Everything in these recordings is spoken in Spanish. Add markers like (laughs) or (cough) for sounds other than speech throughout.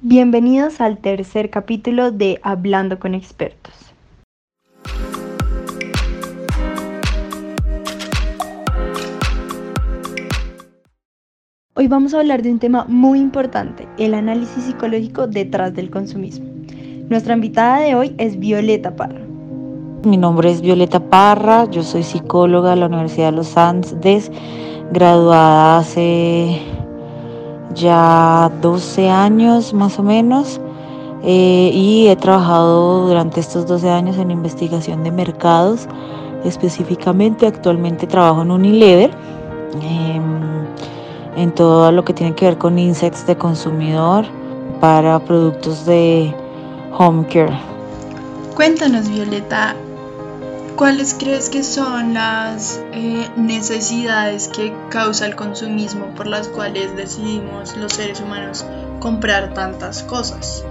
Bienvenidos al tercer capítulo de Hablando con expertos. Hoy vamos a hablar de un tema muy importante, el análisis psicológico detrás del consumismo. Nuestra invitada de hoy es Violeta Parra. Mi nombre es Violeta Parra, yo soy psicóloga de la Universidad de los Andes, graduada hace ya 12 años más o menos eh, y he trabajado durante estos 12 años en investigación de mercados. Específicamente actualmente trabajo en Unilever em, en todo lo que tiene que ver con insights de consumidor para productos de home care. Cuéntanos Violeta, ¿Cuáles crees que son las eh, necesidades que causa el consumismo por las cuales decidimos los seres humanos comprar tantas cosas?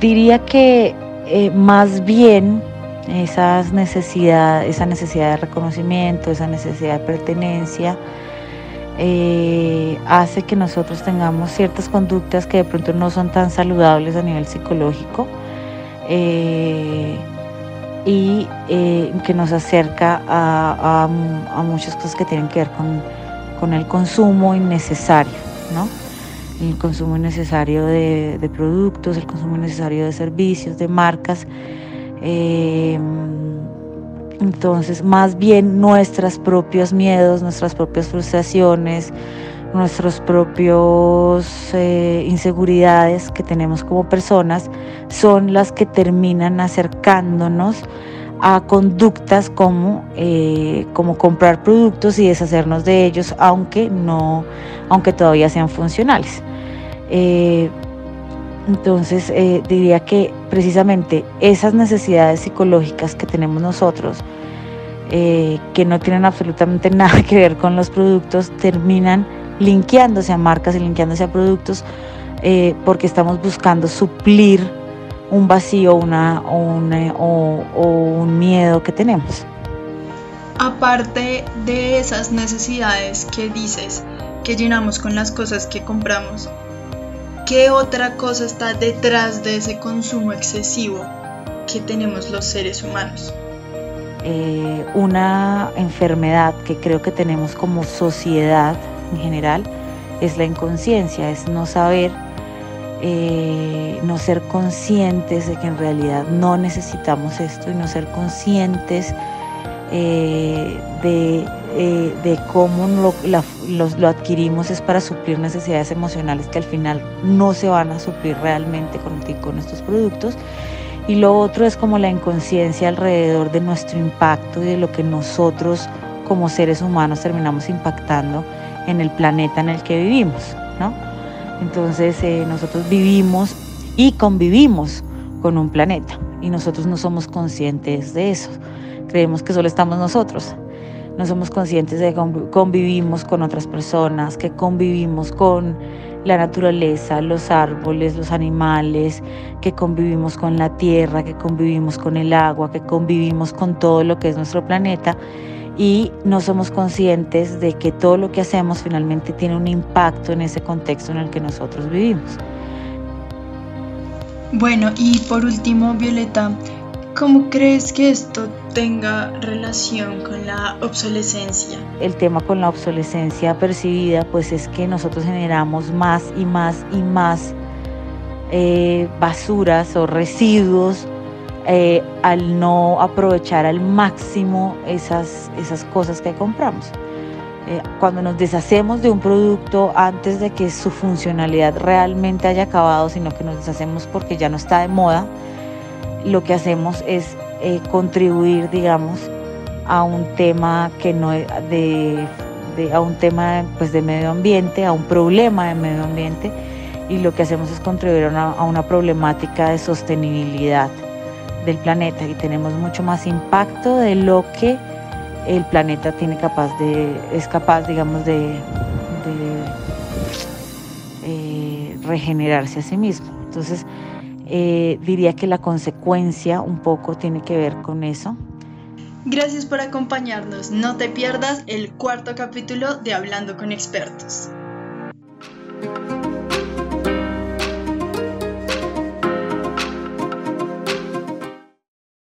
Diría que eh, más bien esas necesidad, esa necesidad de reconocimiento, esa necesidad de pertenencia, eh, hace que nosotros tengamos ciertas conductas que de pronto no son tan saludables a nivel psicológico y eh, que nos acerca a, muchas cosas que tienen que ver con, el consumo innecesario, ¿no? El consumo innecesario de, productos, el consumo innecesario de servicios, de marcas. Eh, entonces, más bien nuestros propios miedos, nuestras propias frustraciones, nuestros propios eh, inseguridades que tenemos como personas son las que terminan acercándonos a conductas como, eh, como comprar productos y deshacernos de ellos, aunque no, aunque todavía sean funcionales. Eh, entonces diría que precisamente esas necesidades psicológicas que tenemos nosotros, que no tienen absolutamente (laughs) nada que ver con los productos, terminan linkeándose a marcas y linkeándose a productos eh, porque estamos buscando suplir un vacío una, eh, o, un miedo que tenemos. Aparte de esas necesidades que dices que llenamos con las cosas que compramos, ¿qué otra cosa está detrás de ese consumo excesivo que tenemos los seres humanos? Eh, una enfermedad que creo que tenemos como sociedad en general es la inconsciencia, es no saber, eh, no ser conscientes de que en realidad no necesitamos esto y no ser conscientes eh, eh, de, cómo lo, lo, adquirimos es para suplir necesidades emocionales que al final no se van a suplir realmente con, con estos productos. Y lo otro es como la inconsciencia alrededor de nuestro impacto y de lo que nosotros como seres humanos terminamos impactando en el planeta en el que vivimos, ¿no? Entonces eh, nosotros vivimos y convivimos con un planeta y nosotros no somos conscientes de eso. Creemos que solo estamos nosotros. No somos conscientes de que convivimos con otras personas, que convivimos con la naturaleza, los árboles, los animales, que convivimos con la tierra, que convivimos con el agua, que convivimos con todo lo que es nuestro planeta y no somos conscientes de que todo lo que hacemos finalmente tiene un impacto en ese contexto en el que nosotros vivimos. Bueno, y por último, Violeta, ¿cómo crees que esto tenga relación con la obsolescencia? El tema con la obsolescencia percibida, pues es que nosotros generamos más y más y más eh, basuras o residuos eh, al no aprovechar al máximo esas, esas cosas que compramos. Eh, cuando nos deshacemos de un producto antes de que su funcionalidad realmente haya acabado, sino que nos deshacemos porque ya no está de moda, lo que hacemos es eh, contribuir, digamos, a un tema que no de, a un tema pues, de medio ambiente, a un problema de medio ambiente, y lo que hacemos es contribuir a una problemática de sostenibilidad del planeta y tenemos mucho más impacto de lo que el planeta tiene capaz de, es capaz, digamos, de, eh, regenerarse a sí mismo. Entonces, eh, diría que la consecuencia un poco tiene que ver con eso. Gracias por acompañarnos. No te pierdas el cuarto capítulo de Hablando con expertos.